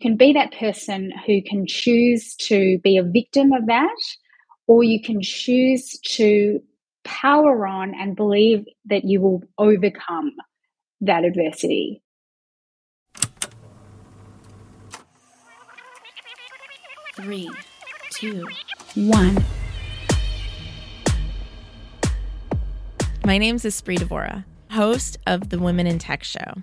can be that person who can choose to be a victim of that, or you can choose to power on and believe that you will overcome that adversity. Three, two, one. My name is Espree Devora, host of the Women in Tech Show.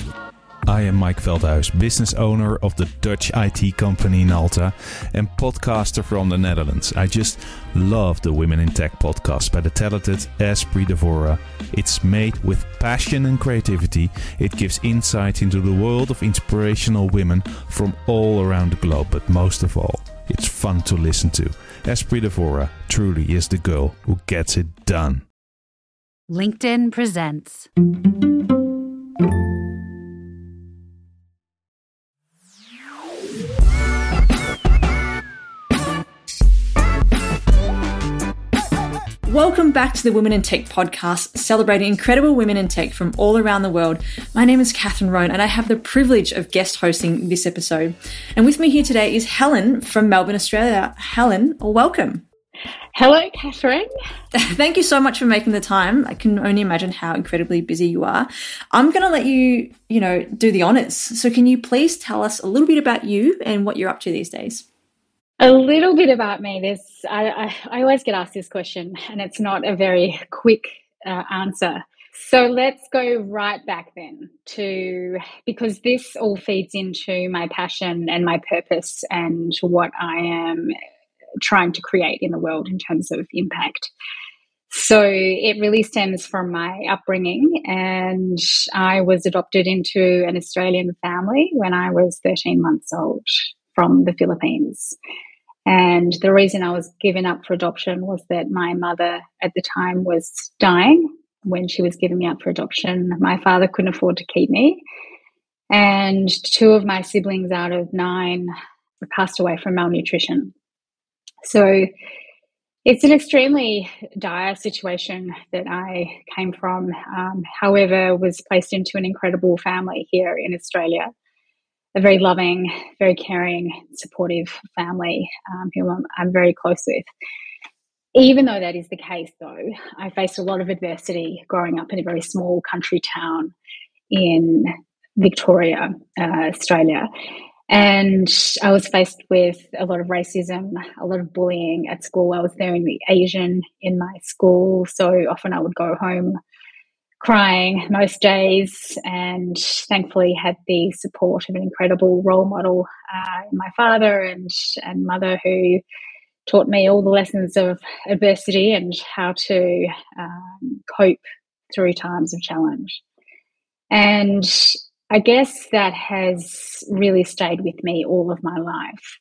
I am Mike Veldhuis, business owner of the Dutch IT company Nalta and podcaster from the Netherlands. I just love the Women in Tech podcast by the talented Espree Devora. It's made with passion and creativity. It gives insight into the world of inspirational women from all around the globe, but most of all, it's fun to listen to. Espree Devora truly is the girl who gets it done. LinkedIn presents. Welcome back to the Women in Tech podcast, celebrating incredible women in tech from all around the world. My name is Katherine Roan, and I have the privilege of guest hosting this episode. And with me here today is Helen from Melbourne, Australia. Helen, welcome. Hello, Katherine. Thank you so much for making the time. I can only imagine how incredibly busy you are. I'm going to let you, you know, do the honors. So, can you please tell us a little bit about you and what you're up to these days? A little bit about me. This I, I, I, always get asked this question, and it's not a very quick uh, answer. So let's go right back then to because this all feeds into my passion and my purpose and what I am trying to create in the world in terms of impact. So it really stems from my upbringing, and I was adopted into an Australian family when I was 13 months old from the Philippines. And the reason I was given up for adoption was that my mother at the time was dying when she was giving me up for adoption. My father couldn't afford to keep me. And two of my siblings out of nine passed away from malnutrition. So it's an extremely dire situation that I came from. Um, however, was placed into an incredible family here in Australia a very loving, very caring, supportive family um, who I'm, I'm very close with. Even though that is the case, though, I faced a lot of adversity growing up in a very small country town in Victoria, uh, Australia. And I was faced with a lot of racism, a lot of bullying at school. I was there in the only Asian in my school, so often I would go home crying most days and thankfully had the support of an incredible role model uh, my father and and mother who taught me all the lessons of adversity and how to um, cope through times of challenge. And i guess that has really stayed with me all of my life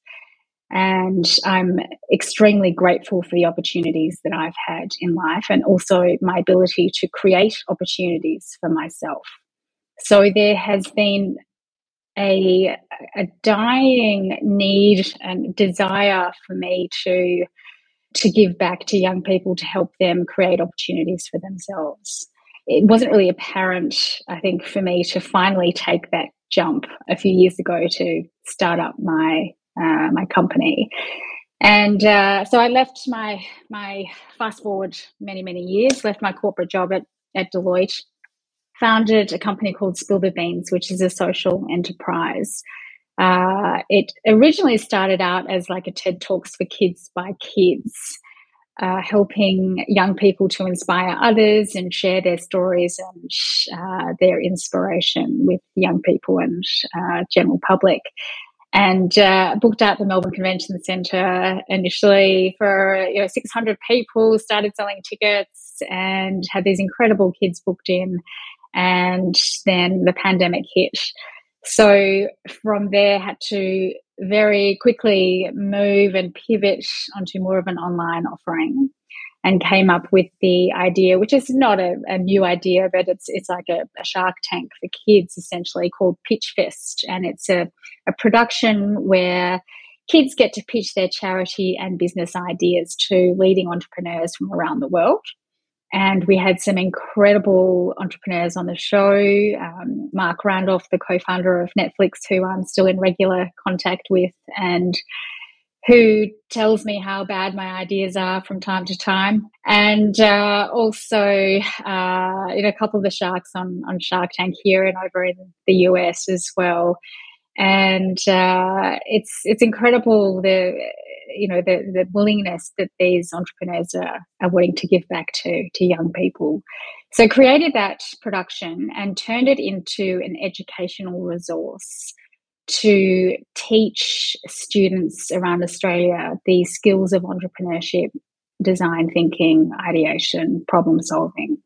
and I'm extremely grateful for the opportunities that I've had in life and also my ability to create opportunities for myself. So there has been a, a dying need and desire for me to to give back to young people to help them create opportunities for themselves. It wasn't really apparent, I think, for me to finally take that jump a few years ago to start up my uh, my company. And uh, so I left my my fast forward many many years, left my corporate job at at Deloitte, founded a company called Spill the Beans, which is a social enterprise. Uh, it originally started out as like a TED Talks for kids by kids, uh, helping young people to inspire others and share their stories and uh, their inspiration with young people and uh, general public. And uh, booked out the Melbourne Convention Centre initially for you know 600 people. Started selling tickets and had these incredible kids booked in, and then the pandemic hit. So from there, had to very quickly move and pivot onto more of an online offering and came up with the idea, which is not a, a new idea, but it's it's like a, a, Shark Tank for kids, essentially called Pitch Fest, and it's a, a production where kids get to pitch their charity and business ideas to leading entrepreneurs from around the world. And we had some incredible entrepreneurs on the show. Um, Marc Randolph, the co founder of Netflix, who I'm still in regular contact with, and who tells me how bad my ideas are from time to time. And uh, also, uh, you know, a couple of the sharks on, on Shark Tank here and over in the US as well. And uh, it's it's incredible the you know the, the willingness that these entrepreneurs are, are to give back to to young people. So created that production and turned it into an educational resource to teach students around Australia the skills of entrepreneurship, design thinking, ideation, problem solving,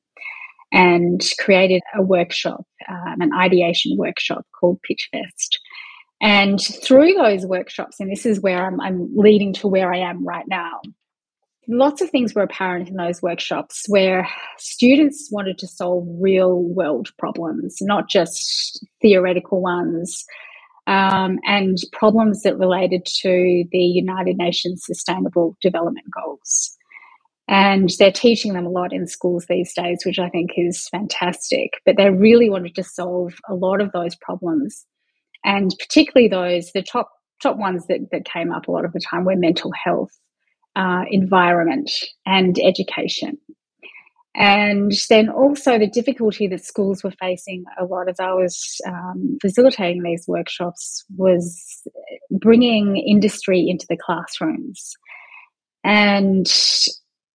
and created a workshop, um, an ideation workshop called Pitchfest. And through those workshops, and this is where I'm, I'm leading to where I am right now, lots of things were apparent in those workshops where students wanted to solve real world problems, not just theoretical ones um, and problems that related to the United Nations Sustainable Development Goals. And they're teaching them a lot in schools these days, which I think is fantastic. But they really wanted to solve a lot of those problems, and particularly those the top top ones that, that came up a lot of the time were mental health, uh, environment, and education. And then also the difficulty that schools were facing a lot as I was um, facilitating these workshops was bringing industry into the classrooms. And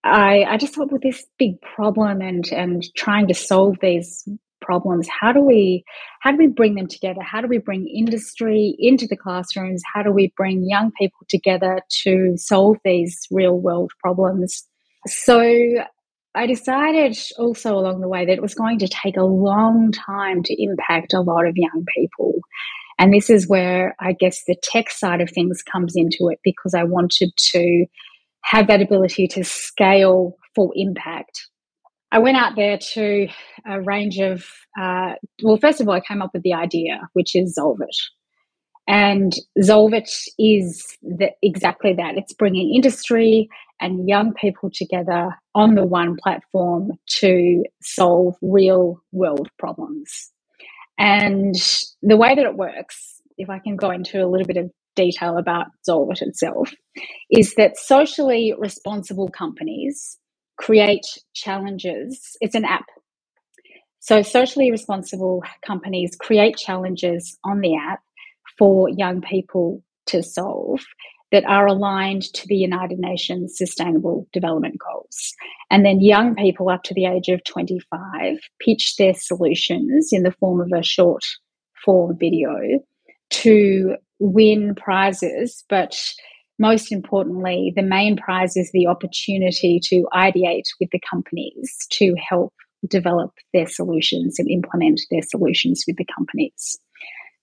I, I just thought with this big problem and, and trying to solve these problems, how do we how do we bring them together? How do we bring industry into the classrooms? How do we bring young people together to solve these real world problems? So I decided also along the way that it was going to take a long time to impact a lot of young people. And this is where I guess the tech side of things comes into it because I wanted to have that ability to scale for impact. I went out there to a range of, uh, well, first of all, I came up with the idea, which is Xolvit. And Xolvit is the, exactly that. It's bringing industry and young people together on the one platform to solve real world problems. And the way that it works, if I can go into a little bit of detail about Xolvit itself, is that socially responsible companies create challenges. It's an app. So, socially responsible companies create challenges on the app for young people to solve that are aligned to the United Nations Sustainable Development Goals. And then young people up to the age of 25 pitch their solutions in the form of a short form video to win prizes, but most importantly, the main prize is the opportunity to ideate with the companies to help develop their solutions and implement their solutions with the companies.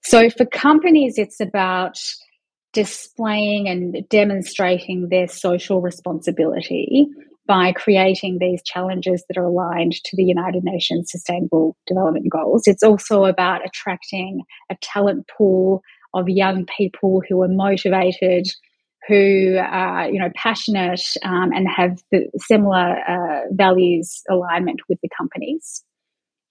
So for companies, it's about displaying and demonstrating their social responsibility by creating these challenges that are aligned to the United Nations Sustainable Development Goals. It's also about attracting a talent pool of young people who are motivated, who are you know passionate um, and have similar uh, values alignment with the companies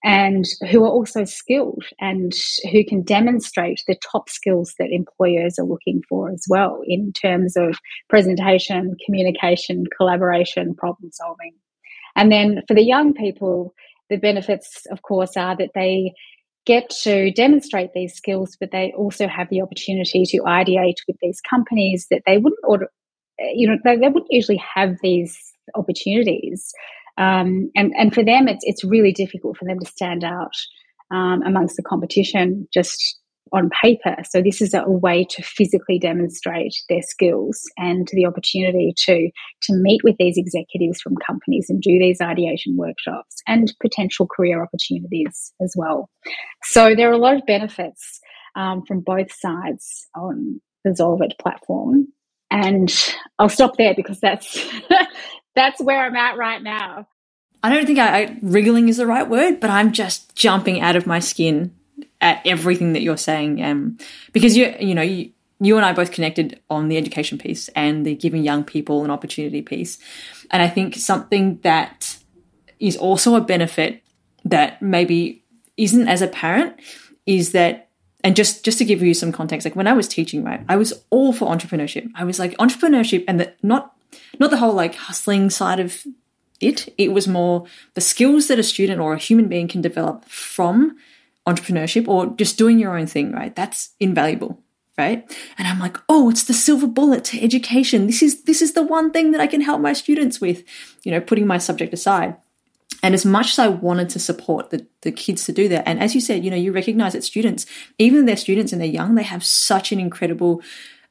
and who are also skilled and who can demonstrate the top skills that employers are looking for as well in terms of presentation, communication, collaboration, problem solving. And then for the young people, the benefits, of course, are that they get to demonstrate these skills, but they also have the opportunity to ideate with these companies that they wouldn't order, you know, they, they wouldn't usually have these opportunities. Um, and and for them, it's it's really difficult for them to stand out um, amongst the competition just on paper. So this is a way to physically demonstrate their skills and the opportunity to to meet with these executives from companies and do these ideation workshops and potential career opportunities as well. So there are a lot of benefits um, from both sides on the Xolvit platform. And I'll stop there because that's that's where I'm at right now. I don't think I, I, wriggling is the right word, but I'm just jumping out of my skin at everything that you're saying. Um, because you, you know, you, you and I both connected on the education piece and the giving young people an opportunity piece. And I think something that is also a benefit that maybe isn't as apparent is that and just just to give you some context like when i was teaching right i was all for entrepreneurship i was like entrepreneurship and the, not not the whole like hustling side of it. It was more the skills that a student or a human being can develop from entrepreneurship or just doing your own thing, right? That's invaluable, right? And I'm like, oh, it's the silver bullet to education. This is this is the one thing that I can help my students with, you know, putting my subject aside. And as much as I wanted to support the, the kids to do that, and as you said, you know, you recognize that students, even they're students and they're young, they have such an incredible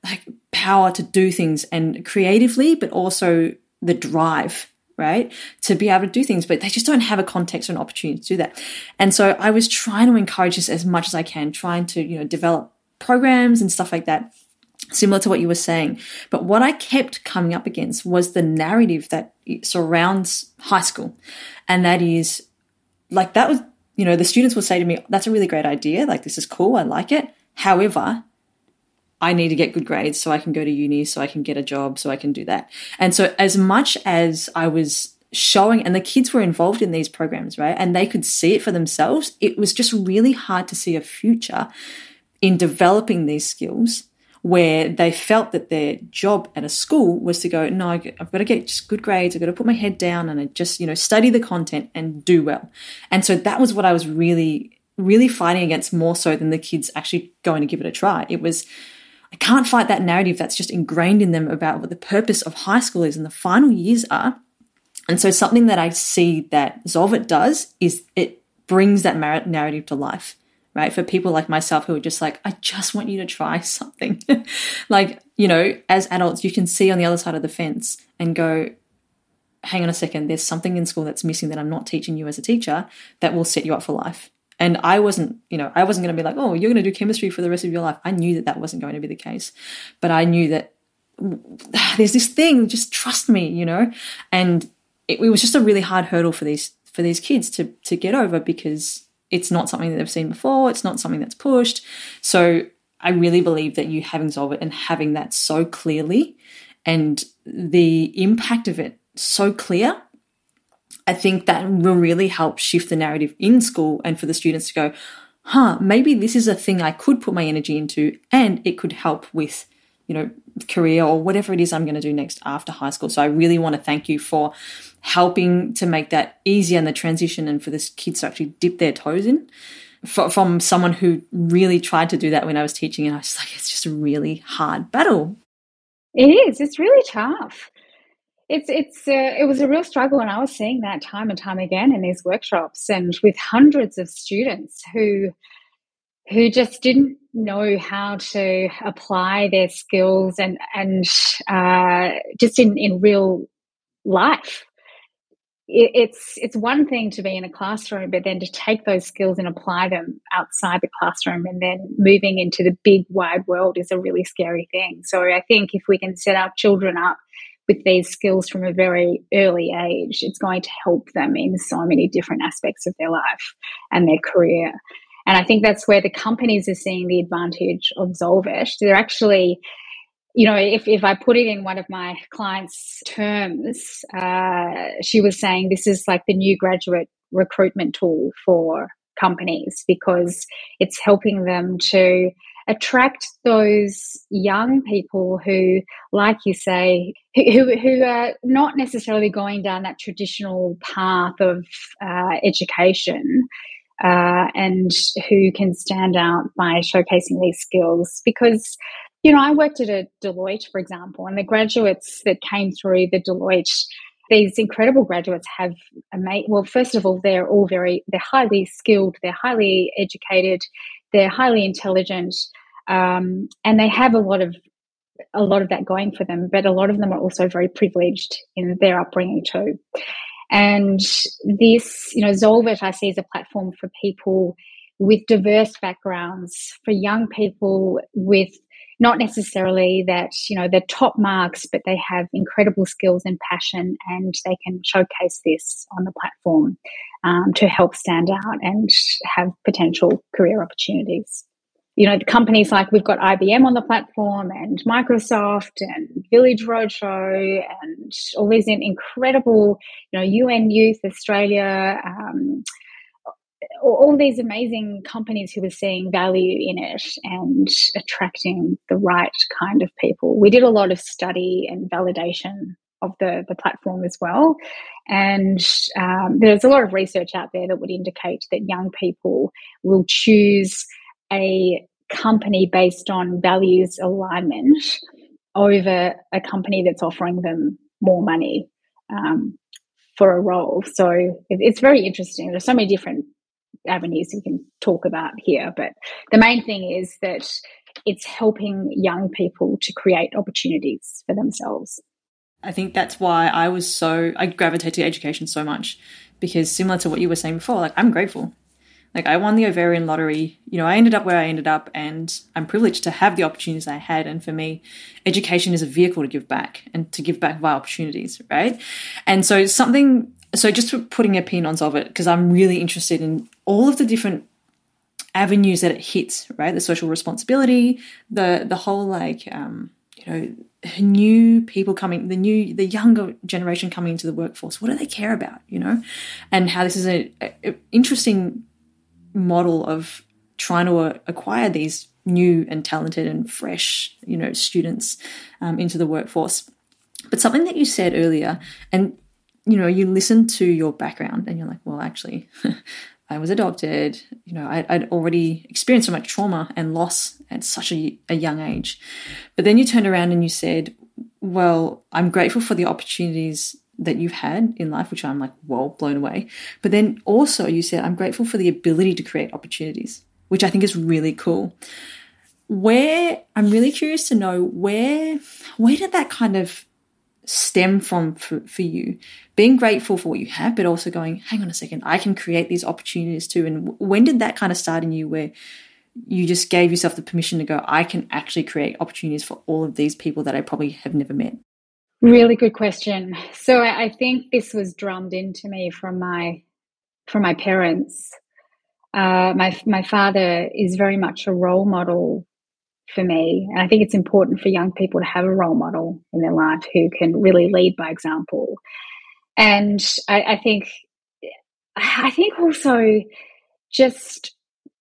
like power to do things and creatively, but also the drive right? To be able to do things, but they just don't have a context or an opportunity to do that. And so I was trying to encourage this as much as I can, trying to, you know, develop programs and stuff like that, similar to what you were saying. But what I kept coming up against was the narrative that surrounds high school. And that is like, that was, you know, the students will say to me, that's a really great idea. Like, this is cool. I like it. However, I need to get good grades so I can go to uni, so I can get a job, so I can do that. And so, as much as I was showing, and the kids were involved in these programs, right, and they could see it for themselves, it was just really hard to see a future in developing these skills where they felt that their job at a school was to go, no, I've got to get just good grades. I've got to put my head down and I just, you know, study the content and do well. And so that was what I was really, really fighting against more so than the kids actually going to give it a try. It was, I can't fight that narrative that's just ingrained in them about what the purpose of high school is and the final years are. And so, something that I see that Xolvit does is it brings that narrative to life, right? For people like myself who are just like, I just want you to try something. like, you know, as adults, you can see on the other side of the fence and go, hang on a second, there's something in school that's missing that I'm not teaching you as a teacher that will set you up for life. And I wasn't, you know, I wasn't going to be like, oh, you're going to do chemistry for the rest of your life. I knew that that wasn't going to be the case. But I knew that there's this thing, just trust me, you know? And it, it was just a really hard hurdle for these for these kids to to get over because it's not something that they've seen before. It's not something that's pushed. So I really believe that you having solved it and having that so clearly and the impact of it so clear I think that will really help shift the narrative in school and for the students to go, huh, maybe this is a thing I could put my energy into and it could help with, you know, career or whatever it is I'm going to do next after high school. So I really want to thank you for helping to make that easier in the transition and for the kids to actually dip their toes in. from someone who really tried to do that when I was teaching, and I was like, it's just a really hard battle. It is. It's really tough it's it's uh, it was a real struggle and i was seeing that time and time again in these workshops and with hundreds of students who who just didn't know how to apply their skills and and uh, just in in real life. It, it's it's one thing to be in a classroom but then to take those skills and apply them outside the classroom and then moving into the big wide world is a really scary thing. So i think if we can set our children up with these skills from a very early age, it's going to help them in so many different aspects of their life and their career. And I think that's where the companies are seeing the advantage of Xolvit. They're actually, you know, if, if I put it in one of my clients' terms, uh, she was saying this is like the new graduate recruitment tool for companies because it's helping them to attract those young people who, like you say, who, who are not necessarily going down that traditional path of uh, education. Uh, and who can stand out by showcasing these skills because you know i worked at a deloitte for example and the graduates that came through the deloitte these incredible graduates have a mate well first of all they're all very they're highly skilled they're highly educated they're highly intelligent, um, and they have a lot of a lot of that going for them. But a lot of them are also very privileged in their upbringing too. And this, you know, Xolvit I see as a platform for people with diverse backgrounds, for young people with not necessarily that you know they're top marks but they have incredible skills and passion and they can showcase this on the platform um, to help stand out and have potential career opportunities. You know companies like we've got ibm on the platform and microsoft and village roadshow and all these incredible you know un youth australia um, all these amazing companies who were seeing value in it and attracting the right kind of people. We did a lot of study and validation of the, the platform as well. And um, there's a lot of research out there that would indicate that young people will choose a company based on values alignment over a company that's offering them more money um, for a role. So it's very interesting. There's so many different avenues we can talk about here. But the main thing is that it's helping young people to create opportunities for themselves. I think that's why I was so, I gravitate to education so much because similar to what you were saying before, like I'm grateful. Like I won the ovarian lottery, you know, I ended up where I ended up and I'm privileged to have the opportunities I had. And for me, education is a vehicle to give back and to give back via opportunities, right? And so something so just putting a pin on of it because I'm really interested in all of the different avenues that it hits, right? The social responsibility, the the whole like um, you know new people coming, the new the younger generation coming into the workforce. What do they care about, you know, and how this is a, a interesting model of trying to acquire these new and talented and fresh, you know, students um, into the workforce. But something that you said earlier, and you know, you listen to your background and you're like, well, actually, I was adopted. You know, I, would already experienced so much trauma and loss at such a, a young age. But then you turned around and you said, well, I'm grateful for the opportunities that you've had in life, which I'm like, well, blown away. But then also you said, I'm grateful for the ability to create opportunities, which I think is really cool. Where I'm really curious to know where where did that kind of stem from for, for you. Being grateful for what you have but also going hang on a second i can create these opportunities too. And when did that kind of start in you where you just gave yourself the permission to go i can actually create opportunities for all of these people that i probably have never met really good question. So i think this was drummed into me from my from my parents. Uh, my my father is very much a role model for me. And I think it's important for young people to have a role model in their life who can really lead by example. And I, I think, I think also just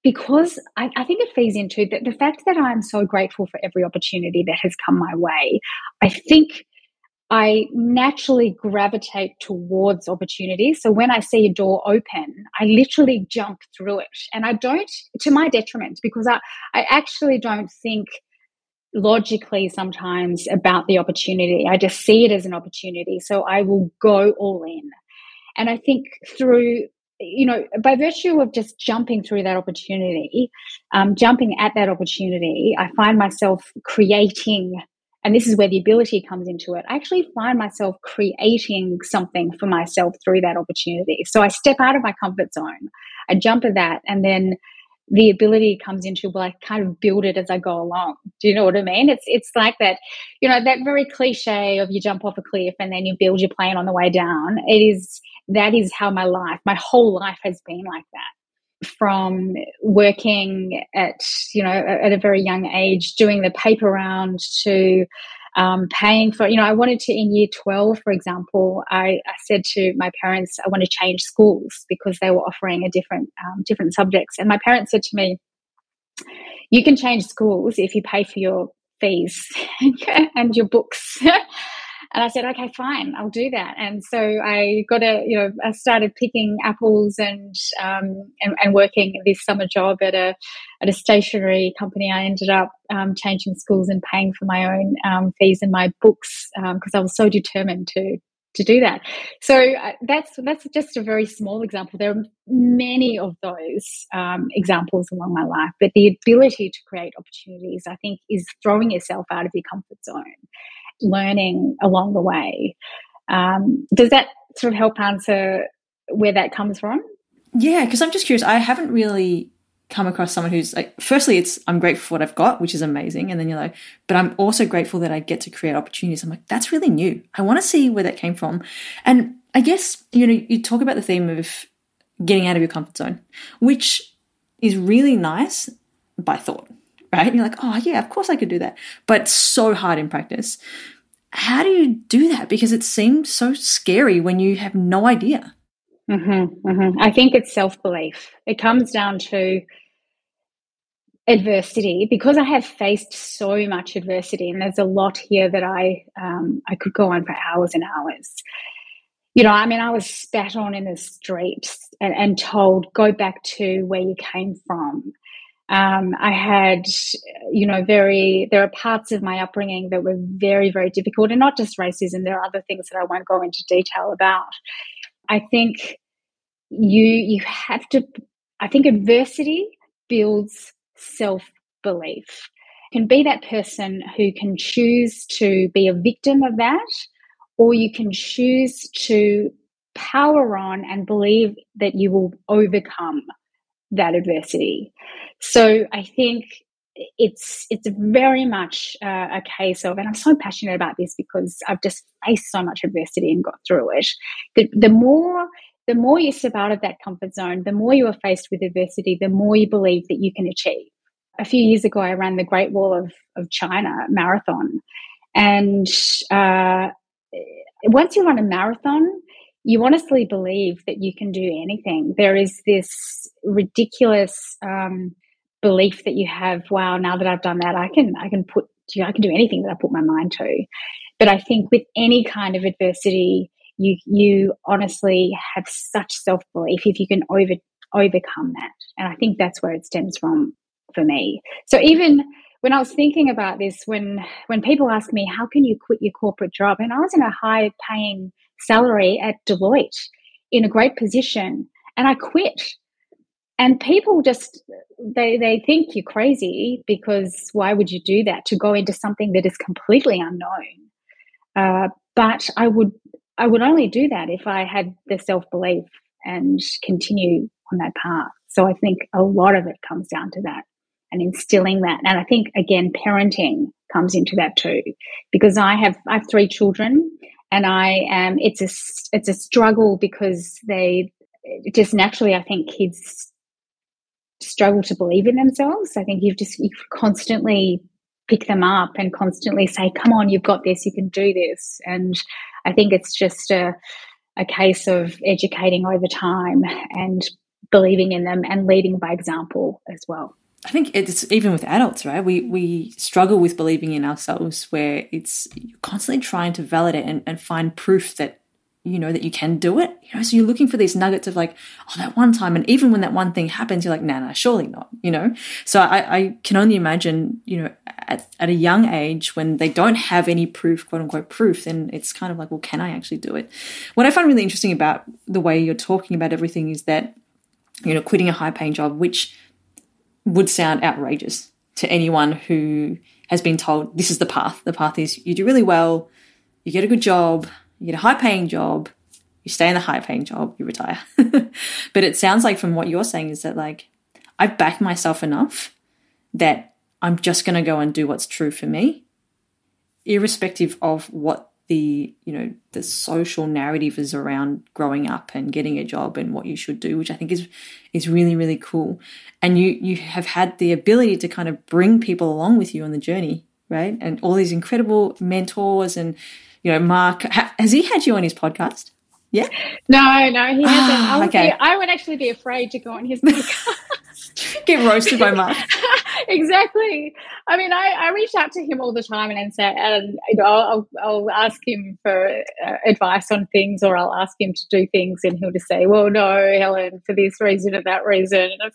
because I, I, think it feeds into the, the fact that I'm so grateful for every opportunity that has come my way. I think I naturally gravitate towards opportunities. So when I see a door open, I literally jump through it. And I don't, to my detriment, because I, I actually don't think logically sometimes about the opportunity. I just see it as an opportunity. So I will go all in. And I think through you know, by virtue of just jumping through that opportunity, um, jumping at that opportunity, I find myself creating and this is where the ability comes into it. I actually find myself creating something for myself through that opportunity. So I step out of my comfort zone, I jump at that, and then the ability comes into well, I kind of build it as I go along. Do you know what I mean? It's it's like that, you know, that very cliche of you jump off a cliff and then you build your plane on the way down. It is that is how my life, my whole life has been like that from working at you know at a very young age doing the paper round to um, paying for you know i wanted to in year 12 for example I, I, said to my parents i want to change schools because they were offering a different um, different subjects. And my parents said to me you can change schools if you pay for your fees and your books And I said, okay, fine, I'll do that. And so I got a, you know, I started picking apples and um, and, and, working this summer job at a at a stationery company. I ended up um, changing schools and paying for my own um, fees and my books because um, I was so determined to to do that. So uh, that's that's just a very small example. There are many of those um, examples along my life, but the ability to create opportunities, I think, is throwing yourself out of your comfort zone, learning along the way. Um, does that sort of help answer where that comes from? Yeah, because I'm just curious. I haven't really come across someone who's like, firstly, it's I'm grateful for what I've got, which is amazing. And then you're like, but I'm also grateful that I get to create opportunities. I'm like, that's really new. I want to see where that came from. And I guess, you know, you talk about the theme of getting out of your comfort zone, which is really nice by thought, right? And you're like, oh, yeah, of course I could do that. But so hard in practice. How do you do that? Because it seems so scary when you have no idea. Mm-hmm, mm-hmm. I think it's self belief. It comes down to adversity because I have faced so much adversity, and there's a lot here that I um, I could go on for hours and hours. You know, I mean, I was spat on in the streets and, and told, "Go back to where you came from." Um, I had, you know, very. There are parts of my upbringing that were very, very difficult, and not just racism. There are other things that I won't go into detail about. I think you you have to. I think adversity builds self belief. Can be that person who can choose to be a victim of that, or you can choose to power on and believe that you will overcome that adversity. So I think it's it's very much uh, a case of, and I'm so passionate about this because I've just faced so much adversity and got through it. The, the more the more you step out of that comfort zone, the more you are faced with adversity, the more you believe that you can achieve. A few years ago, I ran the Great Wall of, of China marathon. And uh, once you run a marathon, you honestly believe that you can do anything. There is this ridiculous um, belief that you have. Wow! Now that I've done that, I can I can put I can do anything that I put my mind to. But I think with any kind of adversity, you you honestly have such self belief if you can over overcome that. And I think that's where it stems from for me. So even when I was thinking about this, when when people ask me how can you quit your corporate job, and I was in a high paying salary at Deloitte in a great position, and I quit. And people just they they think you're crazy because why would you do that to go into something that is completely unknown? Uh, but I would I would only do that if I had the self belief and continue on that path. So I think a lot of it comes down to that and instilling that. And I think again, parenting comes into that too, because I have I have three children, and I am it's a it's a struggle because they just naturally I think kids struggle to believe in themselves. I think you've just you constantly pick them up and constantly say, "Come on, you've got this. You can do this." And I think it's just a, a case of educating over time and believing in them and leading by example as well. I think it's even with adults, right? We we struggle with believing in ourselves where it's constantly trying to validate and, and find proof that you know that you can do it. You know, so you're looking for these nuggets of like, oh, that one time, and even when that one thing happens, you're like, nah, nah, surely not. You know, so I, I can only imagine, you know, at, at a young age when they don't have any proof, quote unquote proof, then it's kind of like, well, can I actually do it? What I find really interesting about the way you're talking about everything is that, you know, quitting a high paying job, which would sound outrageous to anyone who has been told this is the path. The path is you do really well, you get a good job you get a high paying job, you stay in the high paying job, you retire. but it sounds like from what you're saying is that like I've backed myself enough that I'm just going to go and do what's true for me, irrespective of what the you know the social narrative is around growing up and getting a job and what you should do which i think is is really really cool and you you have had the ability to kind of bring people along with you on the journey right and all these incredible mentors and you know, Mark, ha- has he had you on his podcast? Yeah. No, no, he hasn't. Ah, I, would okay. be, I would actually be afraid to go on his podcast. Get roasted by Mark. exactly. I mean, I, I reach out to him all the time and, and say, and you know, I'll, I'll ask him for uh, advice on things, or I'll ask him to do things, and he'll just say, "Well, no, Helen, for this reason or that reason." And,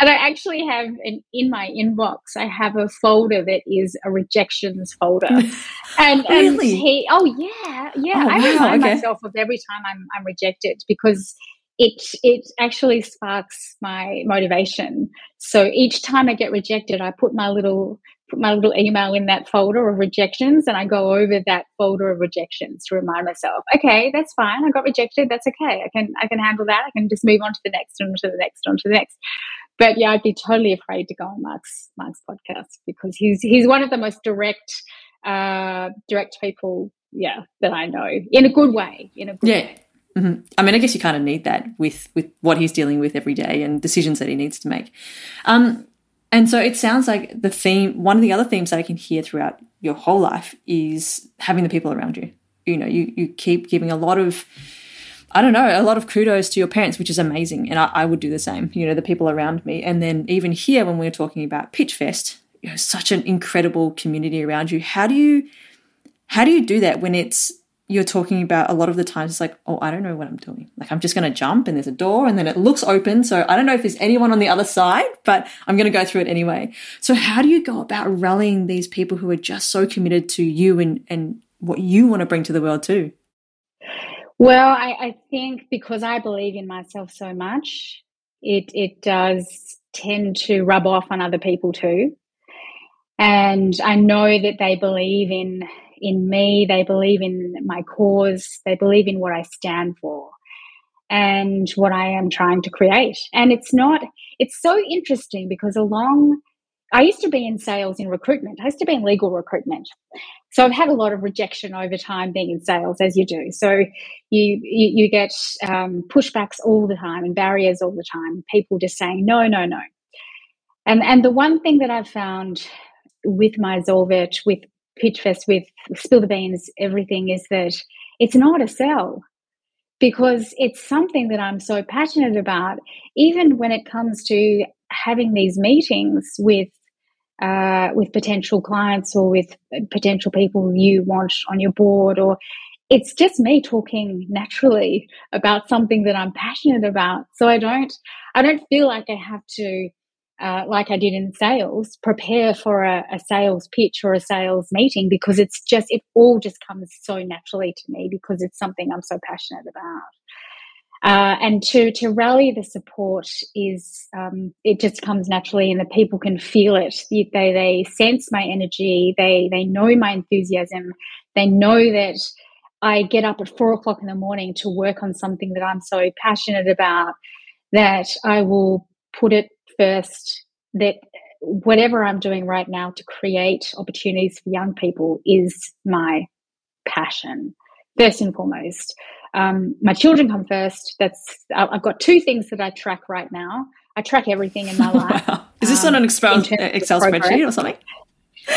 and I actually have an, in my inbox, I have a folder that is a rejections folder. and, really? and he, oh yeah, yeah. Oh, I wow, remind okay. myself of every time I'm, I'm rejected because it it actually sparks my motivation. So each time I get rejected, I put my little put my little email in that folder of rejections and I go over that folder of rejections to remind myself, okay, that's fine. I got rejected. That's okay. I can I can handle that. I can just move on to the next, on to the next, on to the next. But yeah, I'd be totally afraid to go on Mark's Mark's podcast because he's he's one of the most direct uh direct people, yeah, that I know in a good way. In a good Yeah. way. hmm I mean, I guess you kind of need that with with what he's dealing with every day and decisions that he needs to make. Um, and so it sounds like the theme. One of the other themes that I can hear throughout your whole life is having the people around you. You know, you you keep giving a lot of. I don't know, a lot of kudos to your parents, which is amazing. And I, I would do the same, you know, the people around me. And then even here, when we're talking about Pitchfest, you know, such an incredible community around you. How do you, how do you do that when it's, you're talking about a lot of the times it's like, oh, I don't know what I'm doing. Like I'm just going to jump and there's a door and then it looks open. So I don't know if there's anyone on the other side, but I'm going to go through it anyway. So how do you go about rallying these people who are just so committed to you and, and what you want to bring to the world too? Well, I, I think because I believe in myself so much, it it does tend to rub off on other people too. And I know that they believe in in me, they believe in my cause, they believe in what I stand for and what I am trying to create. And it's not it's so interesting because along I used to be in sales in recruitment. I used to be in legal recruitment. So I've had a lot of rejection over time being in sales, as you do. So you you, you get um, pushbacks all the time and barriers all the time. People just saying no, no, no. And and the one thing that I've found with my Xolvit, with Pitchfest, with Spill the Beans, everything is that it's not a sell because it's something that I'm so passionate about. Even when it comes to having these meetings with uh, with potential clients or with potential people you want on your board or it's just me talking naturally about something that I'm passionate about. So I don't I don't feel like I have to uh, like I did in sales, prepare for a, a sales pitch or a sales meeting because it's just it all just comes so naturally to me because it's something I'm so passionate about. Uh, and to to rally the support is um, it just comes naturally, and the people can feel it. They they sense my energy. They they know my enthusiasm. They know that I get up at four o'clock in the morning to work on something that I'm so passionate about. That I will put it first. That whatever I'm doing right now to create opportunities for young people is my passion first and foremost. Um, my children come first. That's I've got two things that I track right now. I track everything in my life. wow. Is this um, on an Excel, in terms of Excel spreadsheet or something?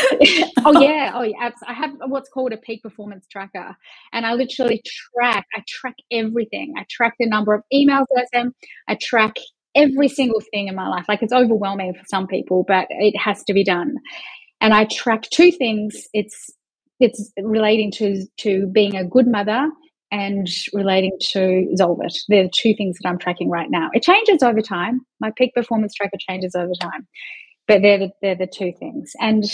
oh yeah, oh yeah. I have what's called a peak performance tracker, and I literally track. I track everything. I track the number of emails that I send. I track every single thing in my life. Like it's overwhelming for some people, but it has to be done. And I track two things. It's it's relating to to being a good mother and relating to Xolvit. They're the two things that I'm tracking right now. It changes over time. My peak performance tracker changes over time, but they're the, they're the two things. And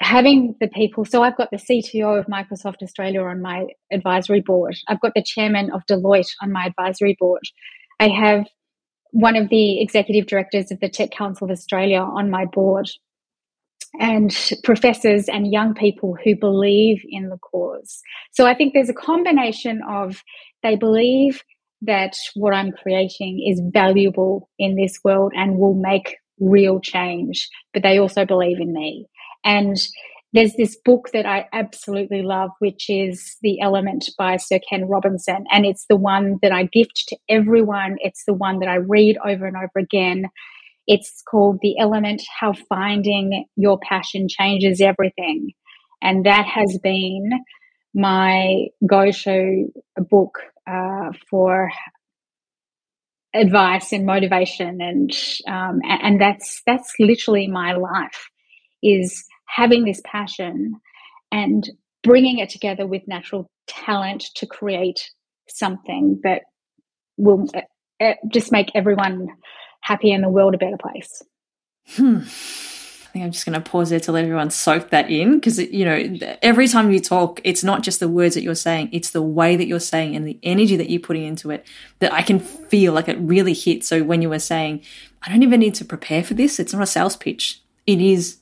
having the people, so I've got the CTO of Microsoft Australia on my advisory board. I've got the chairman of Deloitte on my advisory board. I have one of the executive directors of the Tech Council of Australia on my board and professors and young people who believe in the cause. So I think there's a combination of they believe that what I'm creating is valuable in this world and will make real change, but they also believe in me. And there's this book that I absolutely love, which is The Element by Sir Ken Robinson. And it's the one that I gift to everyone. It's the one that I read over and over again. It's called The Element How Finding Your Passion Changes Everything. And that has been my go to book uh, for advice and motivation and um, and that's that's literally my life is having this passion and bringing it together with natural talent to create something that will uh, uh, just make everyone happy and the world a better place. Hmm. I think I'm just going to pause there to let everyone soak that in because, you know, every time you talk, it's not just the words that you're saying, it's the way that you're saying and the energy that you're putting into it that I can feel like it really hits. So when you were saying, I don't even need to prepare for this, it's not a sales pitch. It is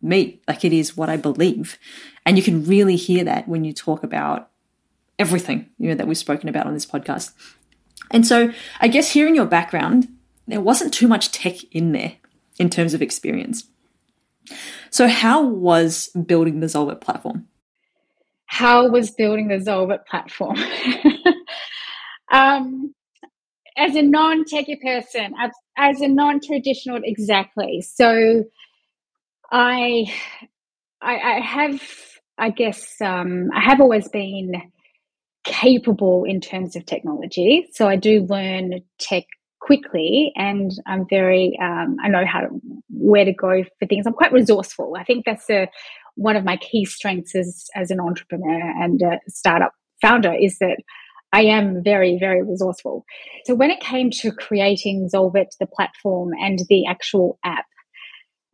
me, like it is what I believe. And you can really hear that when you talk about everything, you know, that we've spoken about on this podcast. And so I guess hearing your background, there wasn't too much tech in there in terms of experience. So, how was building the Xolvit platform? How was building the Xolvit platform? um, as a non-techie person, as a non-traditional, exactly. So, I, I, I have, I guess, um, I have always been capable in terms of technology. So I do learn tech quickly and I'm very um, I know how to, where to go for things. I'm quite resourceful. I think that's a, one of my key strengths as as an entrepreneur and a startup founder is that I am very very resourceful. So when it came to creating Xolvit the platform and the actual app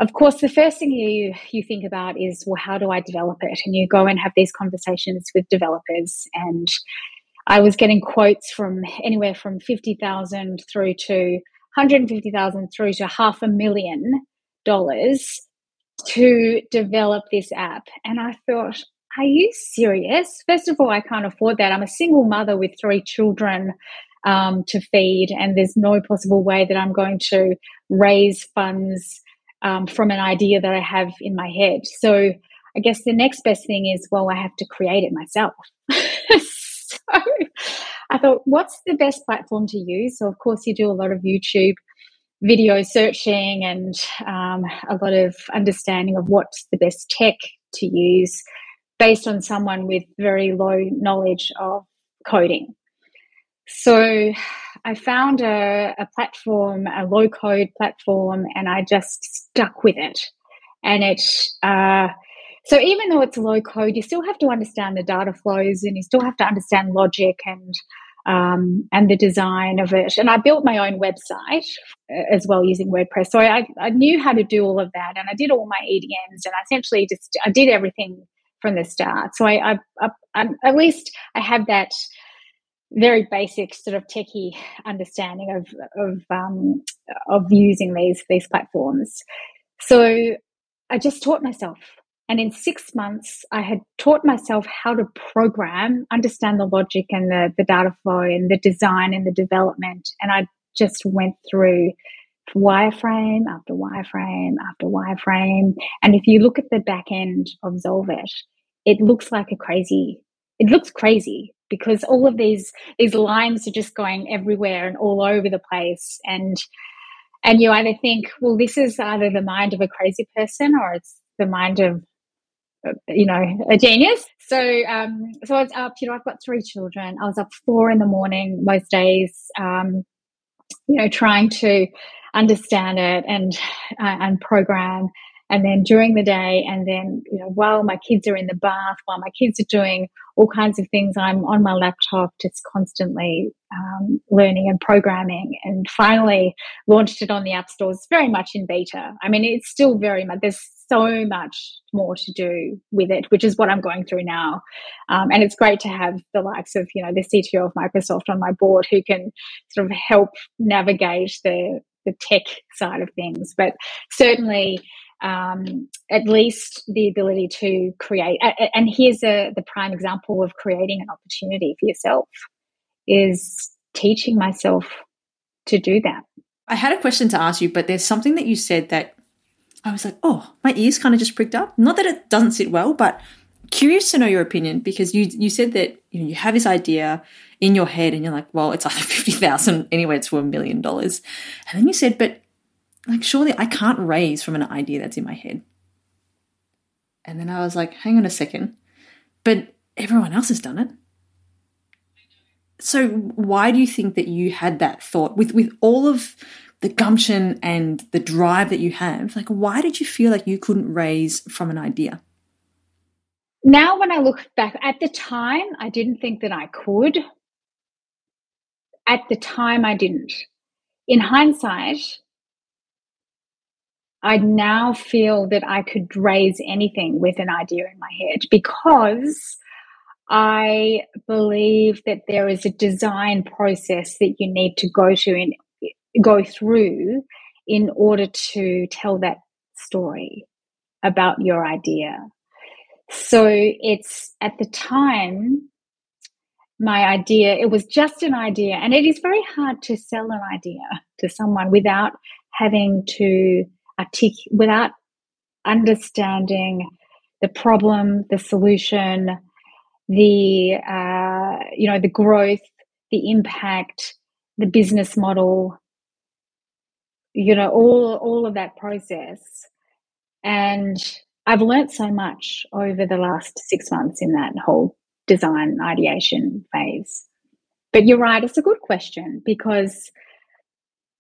of course the first thing you you think about is well how do I develop it and you go and have these conversations with developers and I was getting quotes from anywhere from 50,000 through to 150,000 through to half a million dollars to develop this app. And I thought, are you serious? First of all, I can't afford that. I'm a single mother with three children um, to feed, and there's no possible way that I'm going to raise funds um, from an idea that I have in my head. So I guess the next best thing is, well, I have to create it myself. so I thought, what's the best platform to use? So, of course, you do a lot of YouTube video searching and um, a lot of understanding of what's the best tech to use based on someone with very low knowledge of coding. So I found a, a platform, a low code platform, and I just stuck with it. And it, uh, so even though it's low code, you still have to understand the data flows and you still have to understand logic and um, and the design of it. And I built my own website uh, as well using WordPress. So I, I knew how to do all of that, and I did all my EDMs, and I essentially just I did everything from the start. So I, I, I, I at least I have that very basic sort of techie understanding of of um, of using these these platforms. So I just taught myself and in six months, I had taught myself how to program, understand the logic and the, the data flow and the design and the development. And I just went through wireframe after wireframe after wireframe. And if you look at the back end of Xolvit, it looks like a crazy, it looks crazy because all of these these lines are just going everywhere and all over the place. And and you either think, well, this is either the mind of a crazy person or it's the mind of you know, a genius. So, um, so I was up, you know, I've got three children. I was up four in the morning most days, um, you know, trying to understand it and, uh, and program. And then during the day, and then, you know, while my kids are in the bath, while my kids are doing all kinds of things, I'm on my laptop just constantly um, learning and programming. And finally launched it on the app stores, very much in beta. I mean, it's still very much, there's so much more to do with it, which is what I'm going through now. Um, and it's great to have the likes of, you know, the CTO of Microsoft on my board who can sort of help navigate the, the tech side of things. But certainly, um, at least the ability to create. And here's a, the prime example of creating an opportunity for yourself is teaching myself to do that. I had a question to ask you, but there's something that you said that I was like, oh, my ears kind of just pricked up. Not that it doesn't sit well, but curious to know your opinion because you you said that you know you have this idea in your head and you're like, well, it's either fifty thousand anyway, it's for a million dollars, and then you said, but like surely I can't raise from an idea that's in my head. And then I was like, hang on a second, but everyone else has done it. So why do you think that you had that thought with with all of the gumption and the drive that you have, like why did you feel like you couldn't raise from an idea? Now, when I look back at the time, I didn't think that I could. At the time, I didn't. in hindsight, I now feel that I could raise anything with an idea in my head because I believe that there is a design process that you need to go to and go through in order to tell that story about your idea. So it's at the time, my idea, it was just an idea, and it is very hard to sell an idea to someone without having to articulate, without understanding the problem, the solution, the uh, you know the growth, the impact, the business model, you know all all of that process, and I've learned so much over the last six months in that whole design ideation phase. But you're right, it's a good question because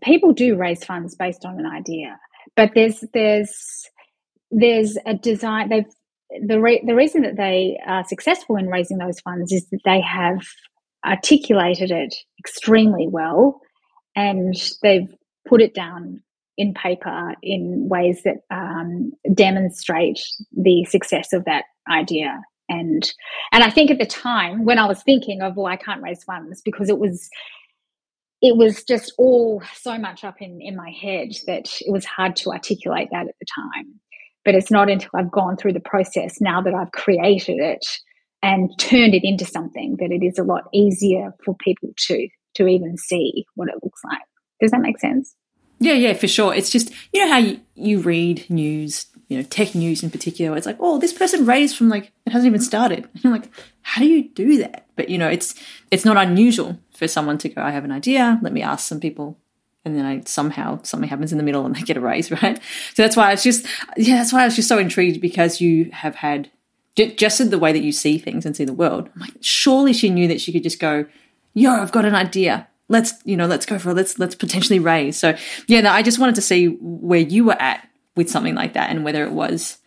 people do raise funds based on an idea. But there's there's there's a design they've the re- the reason that they are successful in raising those funds is that they have articulated it extremely well and they've put it down in paper in ways that um, demonstrate the success of that idea. And and i think at the time when i was thinking of well i can't raise funds because it was it was just all so much up in in my head that it was hard to articulate that at the time. But it's not until i've gone through the process now that i've created it and turned it into something that it is a lot easier for people to to even see what it looks like. Does that make sense? Yeah, yeah, for sure. It's just you know how you, you read news, you know, tech news in particular. It's like, oh, this person raised from like it hasn't even started. And you're like, how do you do that? But you know, it's it's not unusual for someone to go, I have an idea. Let me ask some people, and then I somehow something happens in the middle and they get a raise, right? So that's why it's just yeah, that's why I was just so intrigued because you have had just in the way that you see things and see the world. I'm like, surely she knew that she could just go, yo, I've got an idea let's you know let's go for it. let's let's potentially raise so yeah no, i just wanted to see where you were at with something like that and whether it was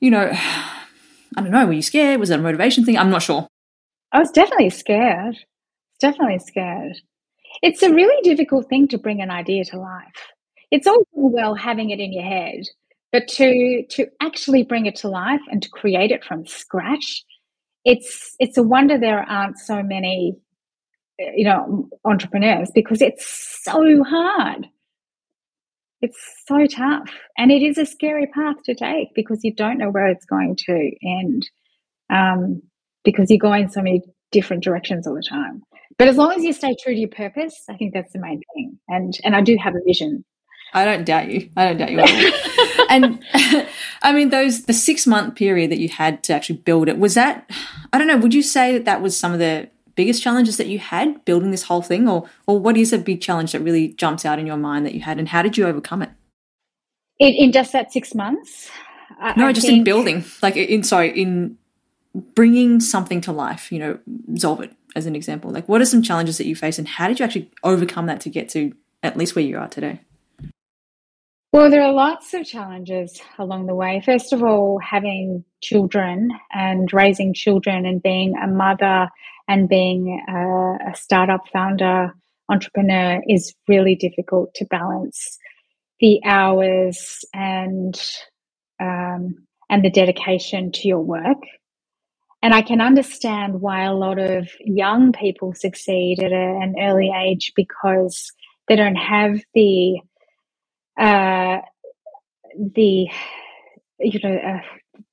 you know i don't know were you scared? Was it a motivation thing? I'm not sure. I was definitely scared. Definitely scared. It's a really difficult thing to bring an idea to life. It's all well having it in your head but to to actually bring it to life and to create it from scratch it's it's a wonder there aren't so many you know entrepreneurs because it's so hard it's so tough and it is a scary path to take because you don't know where it's going to end um, because you're going so many different directions all the time but as long as you stay true to your purpose i think that's the main thing and and i do have a vision I don't doubt you. I don't doubt you and I mean, those the six month period that you had to actually build it was that. I don't know. Would you say that that was some of the biggest challenges that you had building this whole thing? Or or what is a big challenge that really jumps out in your mind that you had and how did you overcome it? In, in just that six months no I just think... in building. Like in sorry in bringing something to life you know Xolvit as an example. Like what are some challenges that you face and how did you actually overcome that to get to at least where you are today well, there are lots of challenges along the way. First of all, having children and raising children and being a mother and being a, a startup founder, entrepreneur is really difficult to balance the hours and um, and the dedication to your work. And I can understand why a lot of young people succeed at a, an early age because they don't have the uh, the you know uh,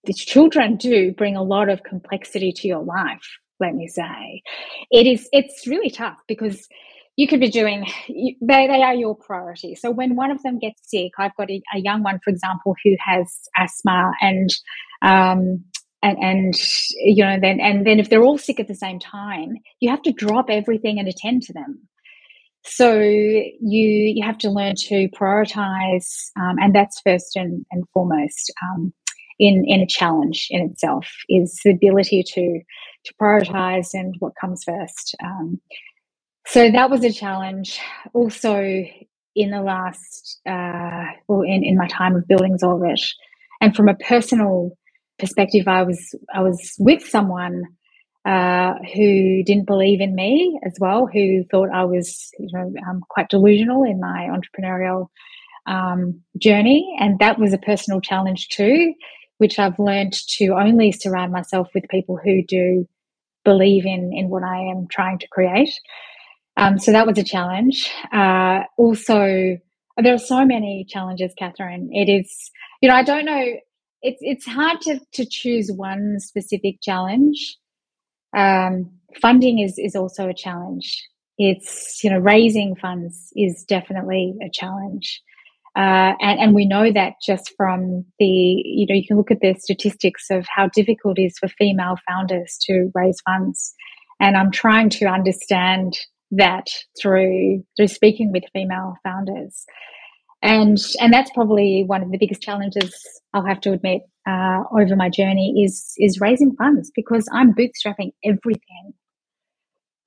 the children do bring a lot of complexity to your life let me say. It is it's really tough because you could be doing they, they are your priority. So when one of them gets sick i've got a, a young one for example who has asthma and um and and you know then and then if they're all sick at the same time you have to drop everything and attend to them so you you have to learn to prioritize, um, and that's first and, and foremost um, in in a challenge in itself is the ability to to prioritize and what comes first. Um, so that was a challenge. Also, in the last, uh, well, in, in my time of building Xolvit, and from a personal perspective, I was I was with someone uh, who didn't believe in me as well, who thought I was, you know, um, quite delusional in my entrepreneurial um, journey, and that was a personal challenge too, which I've learned to only surround myself with people who do believe in in what I am trying to create. Um, so that was a challenge. Uh, also, there are so many challenges, Katherine. It is, you know, I don't know. It's it's hard to to choose one specific challenge. Um, funding is is also a challenge. It's you know raising funds is definitely a challenge. Uh, and, and we know that just from the, you know, you can look at the statistics of how difficult it is for female founders to raise funds. And I'm trying to understand that through through speaking with female founders and and that's probably one of the biggest challenges I'll have to admit uh, over my journey is is raising funds because I'm bootstrapping everything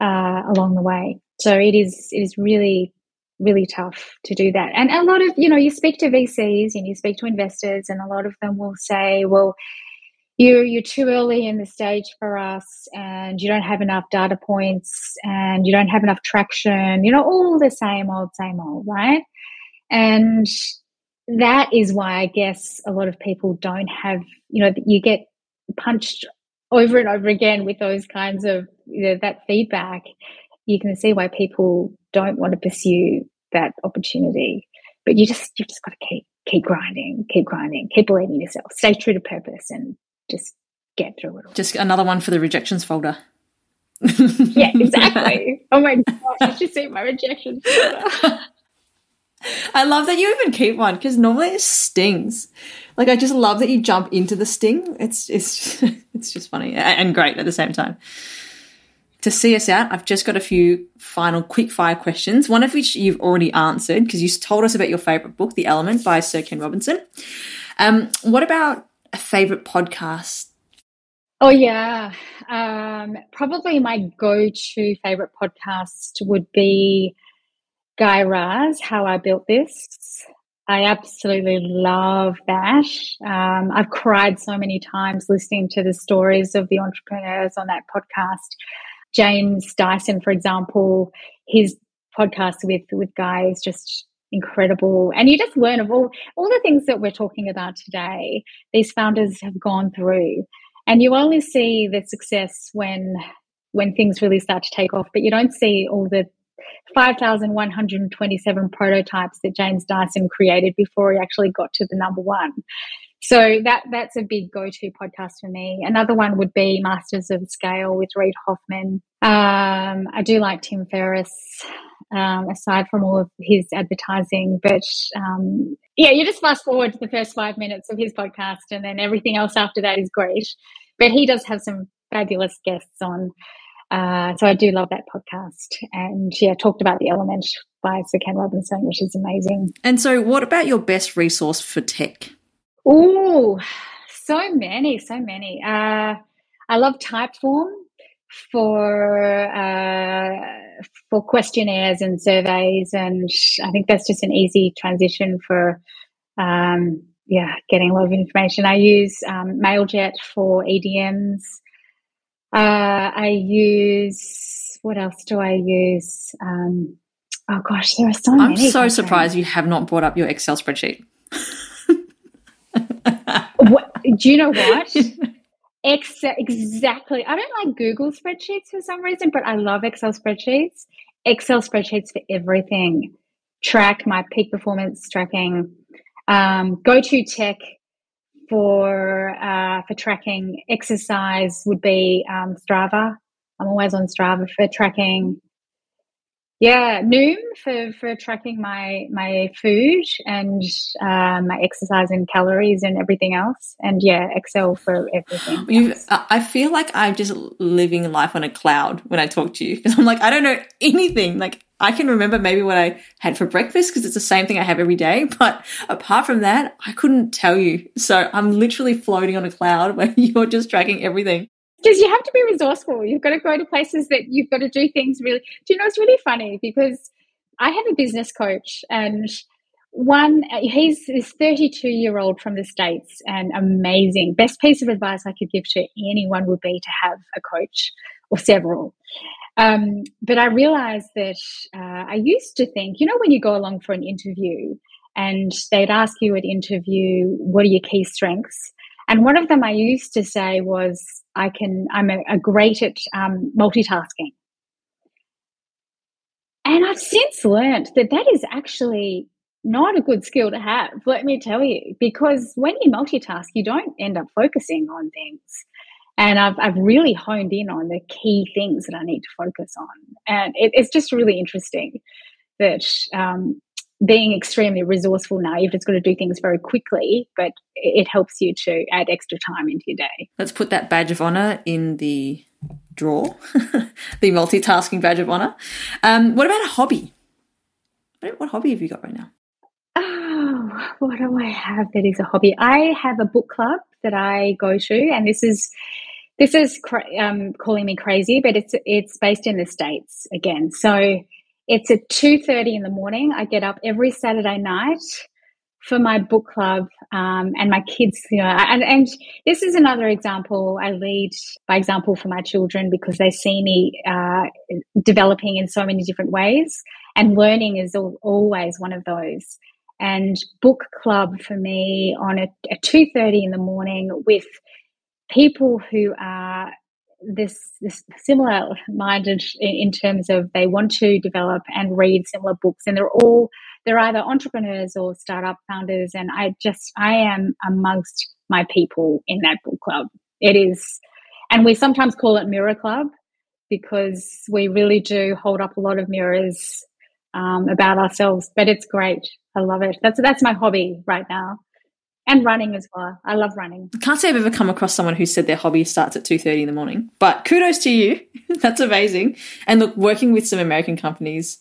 uh, along the way. So it is it is really really tough to do that. And a lot of you know you speak to VCs and you speak to investors, and a lot of them will say, well. You're, you're too early in the stage for us, and you don't have enough data points, and you don't have enough traction. You know, all the same old, same old, right? And that is why I guess a lot of people don't have, you know, you get punched over and over again with those kinds of, you know, that feedback. You can see why people don't want to pursue that opportunity. But you just, you've just got to keep, keep grinding, keep grinding, keep believing yourself, stay true to purpose and just get through it all. Just another one for the rejections folder. yeah, exactly. oh my gosh, you should see my rejections folder. I love that you even keep one because normally it stings. Like I just love that you jump into the sting. It's it's it's just funny and great at the same time. To see us out, I've just got a few final quick fire questions. One of which you've already answered because you told us about your favorite book, The Element by Sir Ken Robinson. Um, what about a favorite podcast? Oh yeah, um, probably my go-to favorite podcast would be Guy Raz, How I Built This. I absolutely love that. Um, I've cried so many times listening to the stories of the entrepreneurs on that podcast. James Dyson, for example, his podcast with with Guy is just incredible, and you just learn of all all the things that we're talking about today. These founders have gone through, and you only see the success when when things really start to take off, but you don't see all the 5,127 prototypes that James Dyson created before he actually got to the number one. So that that's a big go-to podcast for me. Another one would be Masters of Scale with Reid Hoffman. Um, I do like Tim Ferriss, um, aside from all of his advertising, but um, yeah, you just fast forward to the first five minutes of his podcast, and then everything else after that is great. But he does have some fabulous guests on. Uh, so I do love that podcast. And yeah, talked about the element by Sir Ken Robinson, which is amazing. And so, what about your best resource for tech? Oh, so many, so many. Uh, I love Typeform for uh, for questionnaires and surveys, and I think that's just an easy transition for um, yeah getting a lot of information. I use um, Mailjet for EDMs. Uh, I use what else do I use? Um, oh gosh, there are so I'm many. I'm so surprised you have not brought up your Excel spreadsheet. what, do you know what? Excel, exactly. I don't like Google spreadsheets for some reason, but I love Excel spreadsheets. Excel spreadsheets for everything. Track my peak performance tracking. Um, go to tech for uh, for tracking exercise would be um, Strava. I'm always on Strava for tracking. Yeah, Noom for, for tracking my my food and um, my exercise and calories and everything else. And yeah, Excel for everything. You, I feel like I'm just living life on a cloud when I talk to you because I'm like I don't know anything. Like I can remember maybe what I had for breakfast because it's the same thing I have every day. But apart from that, I couldn't tell you. So I'm literally floating on a cloud where you're just tracking everything. Because you have to be resourceful. You've got to go to places that you've got to do things really. Do you know, it's really funny because I have a business coach and one, he's this 32 year old from the States and amazing. Best piece of advice I could give to anyone would be to have a coach or several. Um, but I realized that uh, I used to think, you know, when you go along for an interview and they'd ask you at interview, what are your key strengths? And one of them I used to say was, I can, I'm a, a great at um, multitasking. And I've since learned that that is actually not a good skill to have, let me tell you, because when you multitask, you don't end up focusing on things. And I've, I've really honed in on the key things that I need to focus on. And it, it's just really interesting that um, being extremely resourceful now, you've just got to do things very quickly, but it helps you to add extra time into your day. Let's put that badge of honor in the drawer, the multitasking badge of honor. Um, what about a hobby? What hobby have you got right now? Oh, what do I have that is a hobby? I have a book club that I go to, and this is this is um, calling me crazy, but it's it's based in the states again. So it's at two thirty in the morning. I get up every Saturday night for my book club um, and my kids. You know, and and this is another example. I lead by example for my children because they see me uh, developing in so many different ways, and learning is always one of those. And book club for me on a, a two thirty in the morning with people who are this, this similar minded in, terms of they want to develop and read similar books and they're all they're either entrepreneurs or startup founders and i just i am amongst my people in that book club. It is and we sometimes call it mirror club because we really do hold up a lot of mirrors um, about ourselves but it's great. I love it. That's that's my hobby right now and running as well. I love running. I can't say I've ever come across someone who said their hobby starts at 2.30 in the morning, but kudos to you. That's amazing. And look, working with some American companies,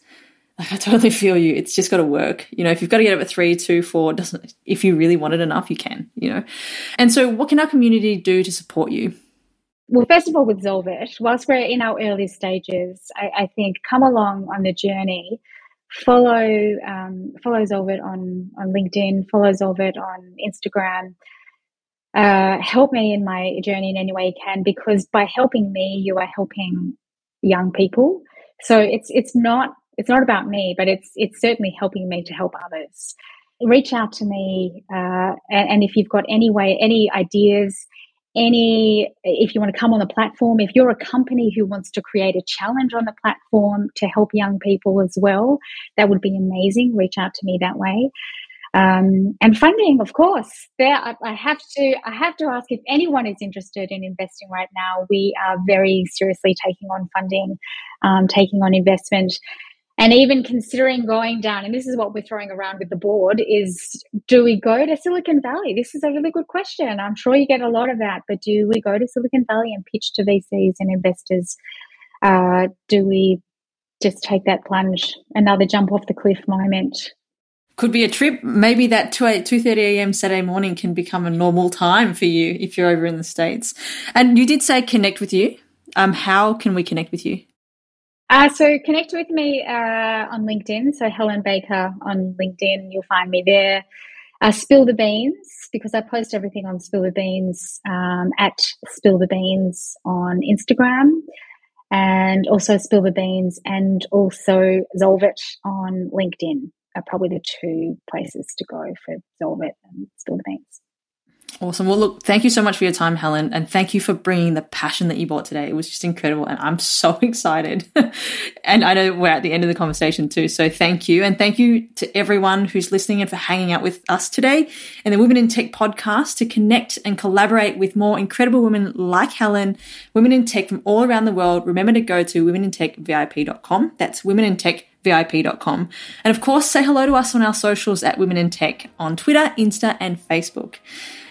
like I totally feel you. It's just got to work. You know, if you've got to get up at three, two, four, doesn't, if you really want it enough, you can, you know. And so what can our community do to support you? Well, first of all, with Xolvit, whilst we're in our early stages, I, I think come along on the journey follow um, follow Xolvit on on LinkedIn, follow Xolvit on Instagram. Uh, help me in my journey in any way you can because by helping me, you are helping young people. So it's it's not it's not about me, but it's it's certainly helping me to help others. Reach out to me, uh, and, and if you've got any way any ideas, any if you want to come on the platform if you're a company who wants to create a challenge on the platform to help young people as well that would be amazing. Reach out to me that way. Um, and funding of course. There I, I, have to i have to ask if anyone is interested in investing right now. We are very seriously taking on funding um, taking on investment and even considering going down and this is what we're throwing around with the board is do we go to silicon valley? This is a really good question. I'm sure you get a lot of that but do we go to silicon valley and pitch to vcs and investors? Uh, do we just take that plunge another jump off the cliff moment? Could be a trip. Maybe that 2 2.30 a.m saturday morning can become a normal time for you if you're over in the states. And you did say connect with you. Um, how can we connect with you uh, so connect with me uh, on LinkedIn. So Helen Baker on LinkedIn, you'll find me there. Uh, Spill the Beans because I post everything on Spill the Beans um, at Spill the Beans on Instagram, and also Spill the Beans and also Xolvit on LinkedIn are probably the two places to go for Xolvit and Spill the Beans. Awesome. Well, look, thank you so much for your time, Helen, and thank you for bringing the passion that you brought today. It was just incredible, and I'm so excited. and I know we're at the end of the conversation too, so thank you. And thank you to everyone who's listening and for hanging out with us today and the Women in Tech podcast to connect and collaborate with more incredible women like Helen, women in tech from all around the world. Remember to go to womenintechvip.com. That's womenintechvip.com. And of course, say hello to us on our socials at Women in Tech on Twitter, Insta, and Facebook.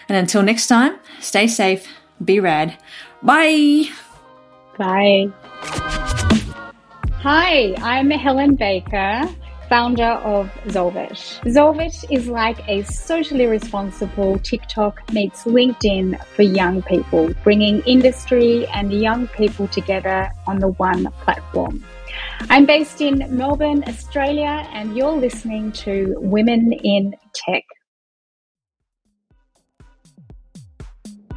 And until next time, stay safe, be rad. Bye. Bye. Hi, I'm Helen Baker, founder of Xolvit. Xolvit is like a socially responsible TikTok meets LinkedIn for young people, bringing industry and young people together on the one platform. I'm based in Melbourne, Australia, and you're listening to Women in Tech.